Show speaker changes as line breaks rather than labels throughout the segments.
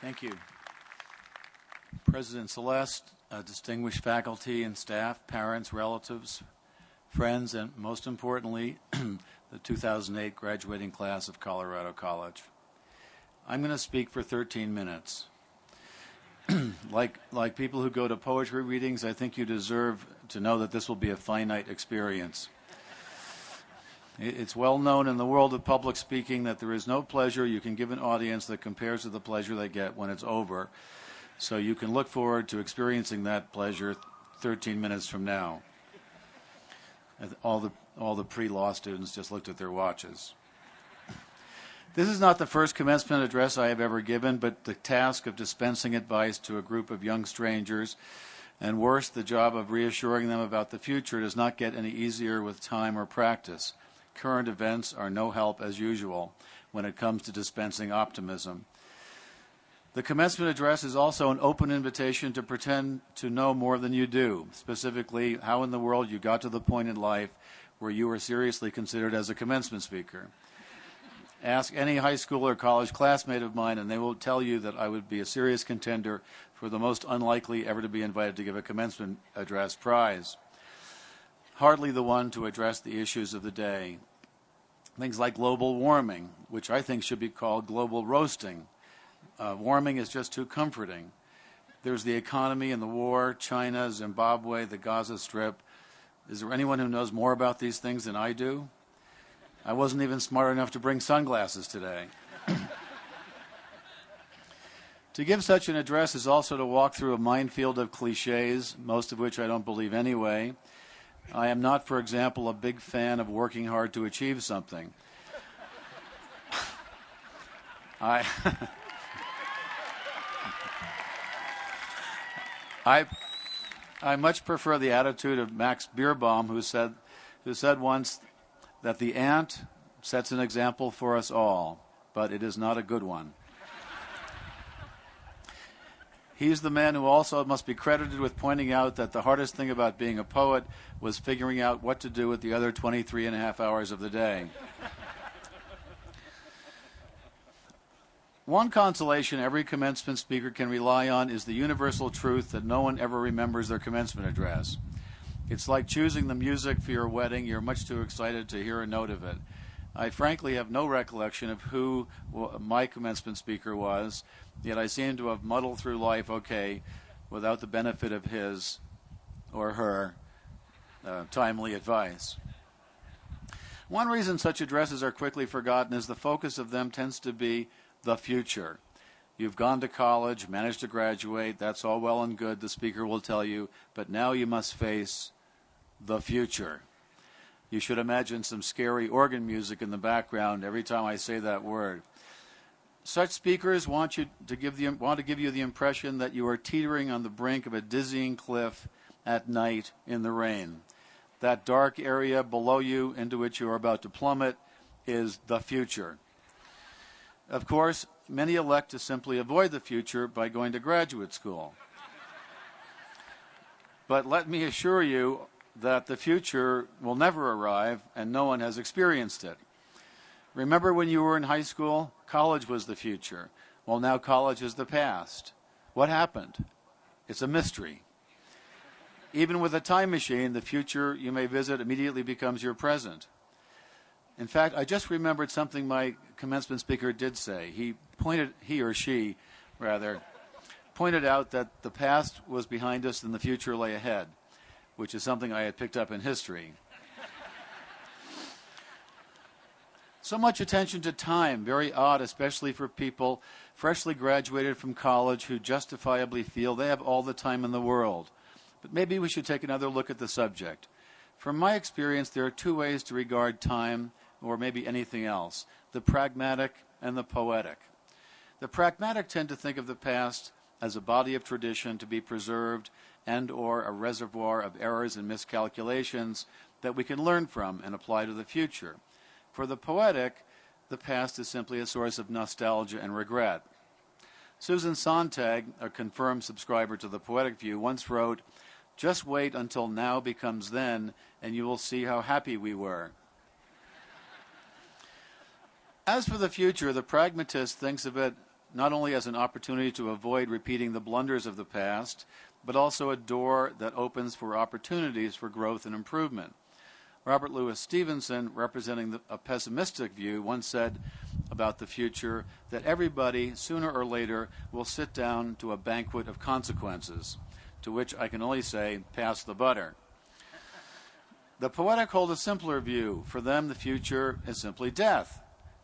Thank you. President Celeste, uh, distinguished faculty and staff, parents, relatives, friends, and most importantly, the 2008 graduating class of Colorado College. I'm going to speak for 13 minutes. like, like people who go to poetry readings, I think you deserve to know that this will be a finite experience. It's well known in the world of public speaking that there is no pleasure you can give an audience that compares to the pleasure they get when it's over. So you can look forward to experiencing that pleasure 13 minutes from now. All the, all the pre law students just looked at their watches. This is not the first commencement address I have ever given, but the task of dispensing advice to a group of young strangers, and worse, the job of reassuring them about the future, does not get any easier with time or practice current events are no help as usual when it comes to dispensing optimism. The commencement address is also an open invitation to pretend to know more than you do, specifically, how in the world you got to the point in life where you were seriously considered as a commencement speaker. Ask any high school or college classmate of mine, and they will tell you that I would be a serious contender for the most unlikely ever to be invited to give a commencement address prize hardly the one to address the issues of the day. Things like global warming, which I think should be called global roasting. Uh, warming is just too comforting. There's the economy and the war, China, Zimbabwe, the Gaza Strip. Is there anyone who knows more about these things than I do? I wasn't even smart enough to bring sunglasses today. to give such an address is also to walk through a minefield of cliches, most of which I don't believe anyway, I am not, for example, a big fan of working hard to achieve something. I. I, I much prefer the attitude of Max Beerbohm, who said, who said once that the ant sets an example for us all, but it is not a good one. He's the man who also must be credited with pointing out that the hardest thing about being a poet was figuring out what to do with the other 23 and a half hours of the day. One consolation every commencement speaker can rely on is the universal truth that no one ever remembers their commencement address. It's like choosing the music for your wedding. You're much too excited to hear a note of it. I frankly have no recollection of who my commencement speaker was, yet I seem to have muddled through life okay without the benefit of his or her uh, timely advice. One reason such addresses are quickly forgotten is the focus of them tends to be the future. You've gone to college, managed to graduate, that's all well and good, the speaker will tell you, but now you must face the future. You should imagine some scary organ music in the background every time I say that word. Such speakers want you to give the, want to give you the impression that you are teetering on the brink of a dizzying cliff at night in the rain. That dark area below you into which you are about to plummet is the future. Of course, many elect to simply avoid the future by going to graduate school. But let me assure you, that the future will never arrive and no one has experienced it. Remember when you were in high school? College was the future. Well, now college is the past. What happened? It's a mystery. Even with a time machine, the future you may visit immediately becomes your present. In fact, I just remembered something my commencement speaker did say. He pointed, he or she, rather, pointed out that the past was behind us and the future lay ahead which is something I had picked up in history. so much attention to time, very odd, especially for people freshly graduated from college who justifiably feel they have all the time in the world. But maybe we should take another look at the subject. From my experience, there are two ways to regard time, or maybe anything else the pragmatic and the poetic. The pragmatic tend to think of the past as a body of tradition to be preserved and or a reservoir of errors and miscalculations that we can learn from and apply to the future. For the poetic, the past is simply a source of nostalgia and regret. Susan Sontag, a confirmed subscriber to the Poetic View, once wrote, Just wait until now becomes then, and you will see how happy we were. As for the future, the pragmatist thinks of it not only as an opportunity to avoid repeating the blunders of the past, but also a door that opens for opportunities for growth and improvement. Robert Louis Stevenson, representing the, a pessimistic view, once said about the future that everybody, sooner or later, will sit down to a banquet of consequences, to which I can only say, pass the butter. The poetic hold a simpler view. For them, the future is simply death.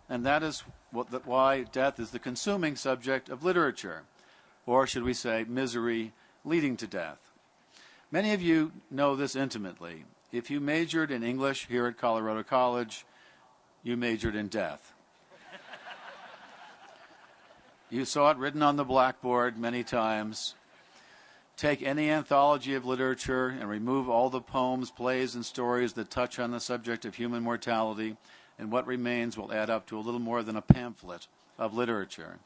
And that is what, why death is the consuming subject of literature, or should we say, misery leading to death. Many of you know this intimately. If you majored in English here at Colorado College, you majored in death. you saw it written on the blackboard many times. Take any anthology of literature and remove all the poems, plays, and stories that touch on the subject of human mortality, and what remains will add up to a little more than a pamphlet of literature.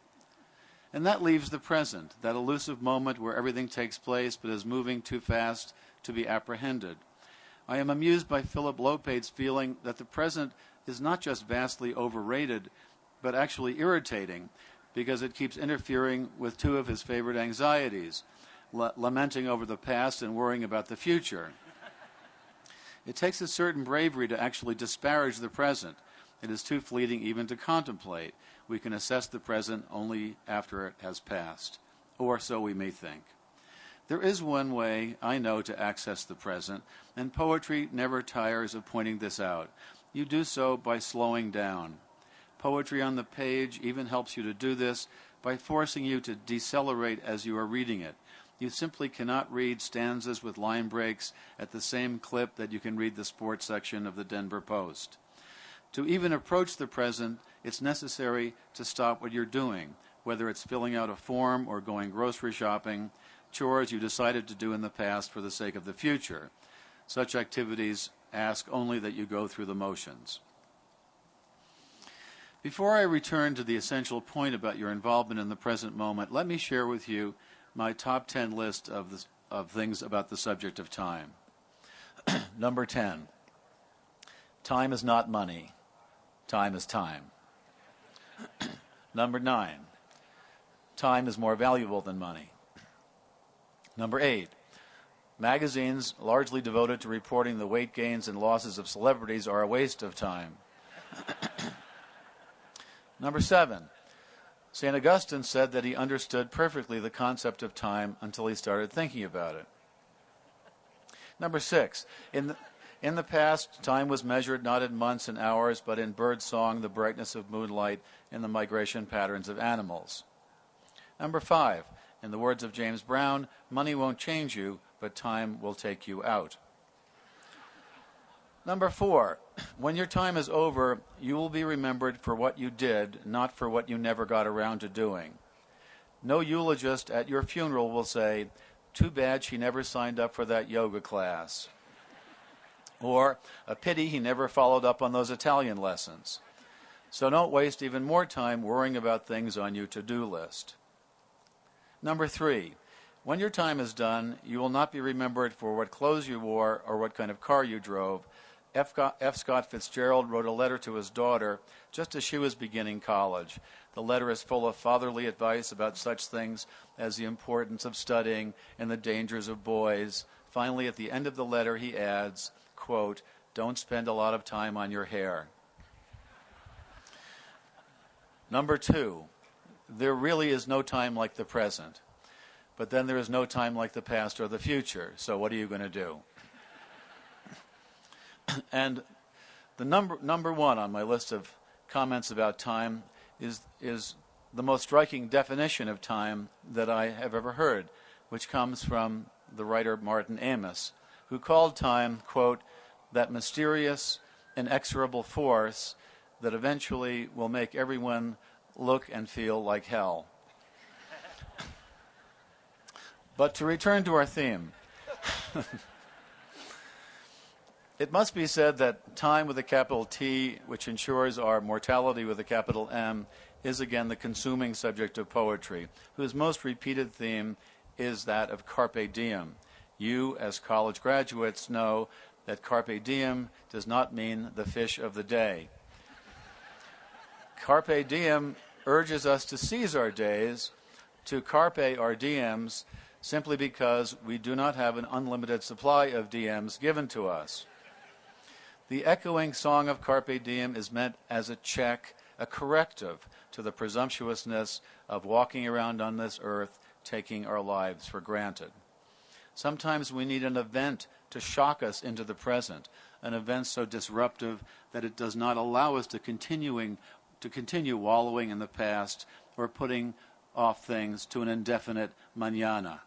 And that leaves the present, that elusive moment where everything takes place but is moving too fast to be apprehended. I am amused by Philip Lopate's feeling that the present is not just vastly overrated, but actually irritating because it keeps interfering with two of his favorite anxieties lamenting over the past and worrying about the future. It takes a certain bravery to actually disparage the present. It is too fleeting even to contemplate we can assess the present only after it has passed, or so we may think. There is one way I know to access the present, and poetry never tires of pointing this out. You do so by slowing down. Poetry on the page even helps you to do this by forcing you to decelerate as you are reading it. You simply cannot read stanzas with line breaks at the same clip that you can read the sports section of the Denver Post. To even approach the present, it's necessary to stop what you're doing, whether it's filling out a form or going grocery shopping, chores you decided to do in the past for the sake of the future. Such activities ask only that you go through the motions. Before I return to the essential point about your involvement in the present moment, let me share with you my top 10 list of, the, of things about the subject of time. Number 10 Time is not money, time is time. Number nine, time is more valuable than money. Number eight, magazines largely devoted to reporting the weight gains and losses of celebrities are a waste of time. Number seven, St. Augustine said that he understood perfectly the concept of time until he started thinking about it. Number six, in the, in the past, time was measured not in months and hours, but in bird song, the brightness of moonlight, and the migration patterns of animals. Number five, in the words of James Brown, money won't change you, but time will take you out. Number four, when your time is over, you will be remembered for what you did, not for what you never got around to doing. No eulogist at your funeral will say, Too bad she never signed up for that yoga class. Or, a pity he never followed up on those Italian lessons. So don't waste even more time worrying about things on your to do list. Number three, when your time is done, you will not be remembered for what clothes you wore or what kind of car you drove. F. F. Scott Fitzgerald wrote a letter to his daughter just as she was beginning college. The letter is full of fatherly advice about such things as the importance of studying and the dangers of boys. Finally, at the end of the letter, he adds, quote, don't spend a lot of time on your hair. Number two, there really is no time like the present. But then there is no time like the past or the future. So what are you going to do? and the number number one on my list of comments about time is is the most striking definition of time that I have ever heard, which comes from the writer Martin Amis, who called time, quote, that mysterious, inexorable force that eventually will make everyone look and feel like hell. but to return to our theme, it must be said that time with a capital T, which ensures our mortality with a capital M, is again the consuming subject of poetry, whose most repeated theme is that of carpe diem. You, as college graduates, know that carpe diem does not mean the fish of the day. Carpe diem urges us to seize our days, to carpe our diems, simply because we do not have an unlimited supply of diems given to us. The echoing song of Carpe Diem is meant as a check, a corrective to the presumptuousness of walking around on this earth taking our lives for granted. Sometimes we need an event to shock us into the present, an event so disruptive that it does not allow us to continuing to continue wallowing in the past or putting off things to an indefinite mañana.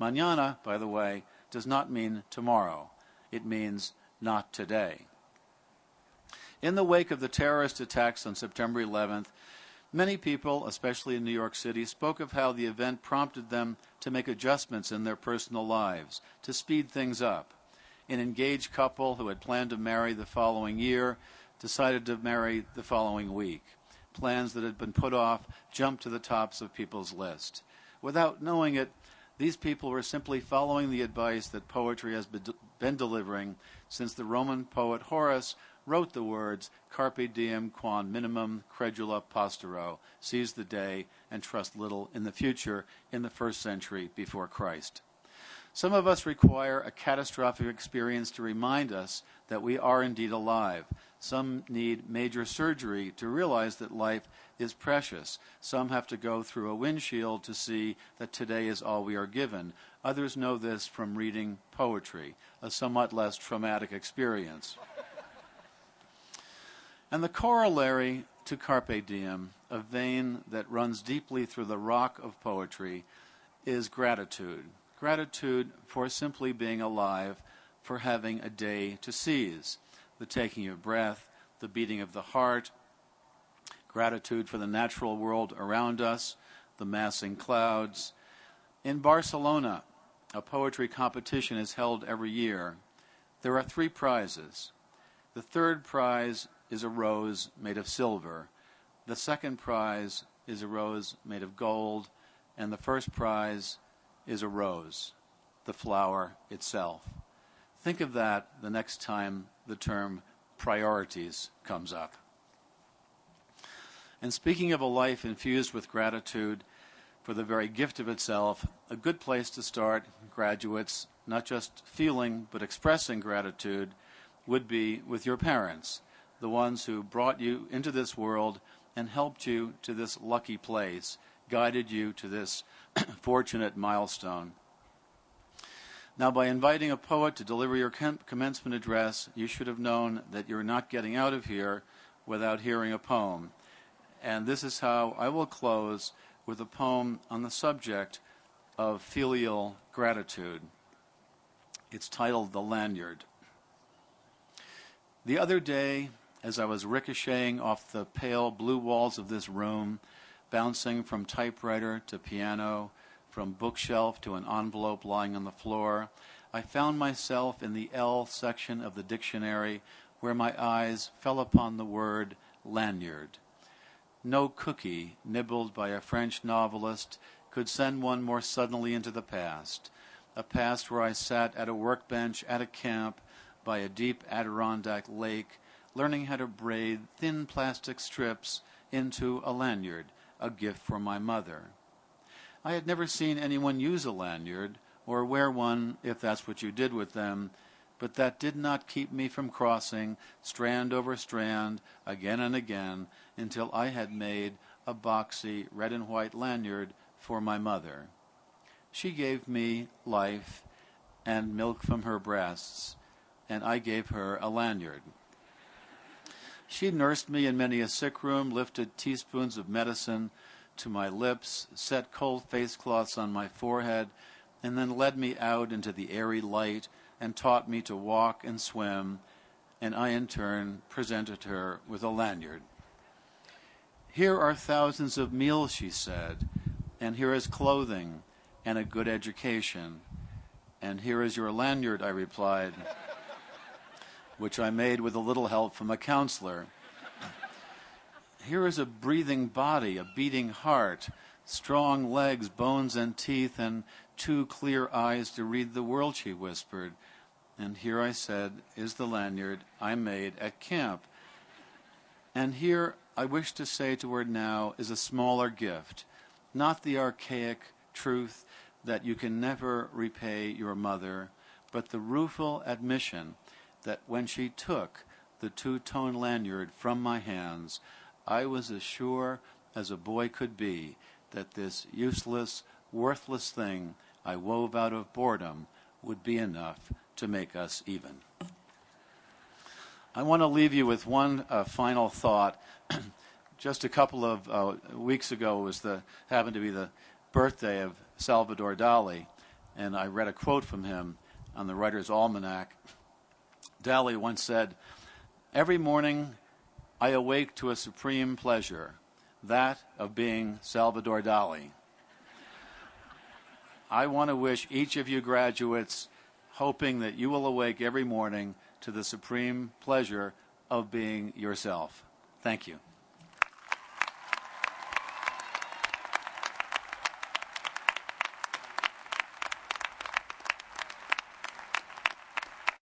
Mañana, by the way, does not mean tomorrow. It means not today. In the wake of the terrorist attacks on September 11th, many people, especially in New York City, spoke of how the event prompted them to make adjustments in their personal lives, to speed things up. An engaged couple who had planned to marry the following year decided to marry the following week. Plans that had been put off jumped to the tops of people's list. Without knowing it, these people were simply following the advice that poetry has been delivering since the Roman poet Horace wrote the words Carpe diem quam minimum credula postero, seize the day and trust little in the future in the first century before Christ. Some of us require a catastrophic experience to remind us that we are indeed alive. Some need major surgery to realize that life is precious. Some have to go through a windshield to see that today is all we are given. Others know this from reading poetry, a somewhat less traumatic experience. And the corollary to Carpe Diem, a vein that runs deeply through the rock of poetry, is gratitude gratitude for simply being alive, for having a day to seize, the taking of breath, the beating of the heart, gratitude for the natural world around us, the massing clouds. In Barcelona, a poetry competition is held every year. There are three prizes. The third prize is a rose made of silver. The second prize is a rose made of gold. And the first prize is a rose, the flower itself. Think of that the next time the term priorities comes up. And speaking of a life infused with gratitude for the very gift of itself, a good place to start, graduates, not just feeling but expressing gratitude, would be with your parents, the ones who brought you into this world and helped you to this lucky place, guided you to this fortunate milestone. Now, by inviting a poet to deliver your com- commencement address, you should have known that you're not getting out of here without hearing a poem. And this is how I will close with a poem on the subject of filial gratitude. It's titled The Lanyard. The other day, as I was ricocheting off the pale blue walls of this room, bouncing from typewriter to piano, from bookshelf to an envelope lying on the floor, I found myself in the L section of the dictionary where my eyes fell upon the word lanyard. No cookie nibbled by a French novelist could send one more suddenly into the past, a past where I sat at a workbench at a camp by a deep Adirondack lake, learning how to braid thin plastic strips into a lanyard a gift for my mother. I had never seen anyone use a lanyard or wear one if that's what you did with them, but that did not keep me from crossing strand over strand again and again until I had made a boxy red and white lanyard for my mother. She gave me life and milk from her breasts, and I gave her a lanyard. She nursed me in many a sick room, lifted teaspoons of medicine to my lips, set cold face cloths on my forehead, and then led me out into the airy light and taught me to walk and swim, and I in turn presented her with a lanyard. Here are thousands of meals, she said, and here is clothing and a good education. And here is your lanyard, I replied which I made with a little help from a counselor. Here is a breathing body, a beating heart, strong legs, bones, and teeth, and two clear eyes to read the world, she whispered. And here I said, is the lanyard I made at camp. And here I wish to say to her now is a smaller gift, not the archaic truth that you can never repay your mother, but the rueful admission that when she took the two tone lanyard from my hands, I was as sure as a boy could be that this useless, worthless thing I wove out of boredom would be enough to make us even. I want to leave you with one uh, final thought. Just a couple of uh, weeks ago was the happened to be the birthday of Salvador Dali, and I read a quote from him on the Writer's Almanac. Dali once said, "Every morning I awake to a supreme pleasure, that of being Salvador Dali." I want to wish each of you graduates, hoping that you will awake every morning to the supreme pleasure of being yourself. Thank you.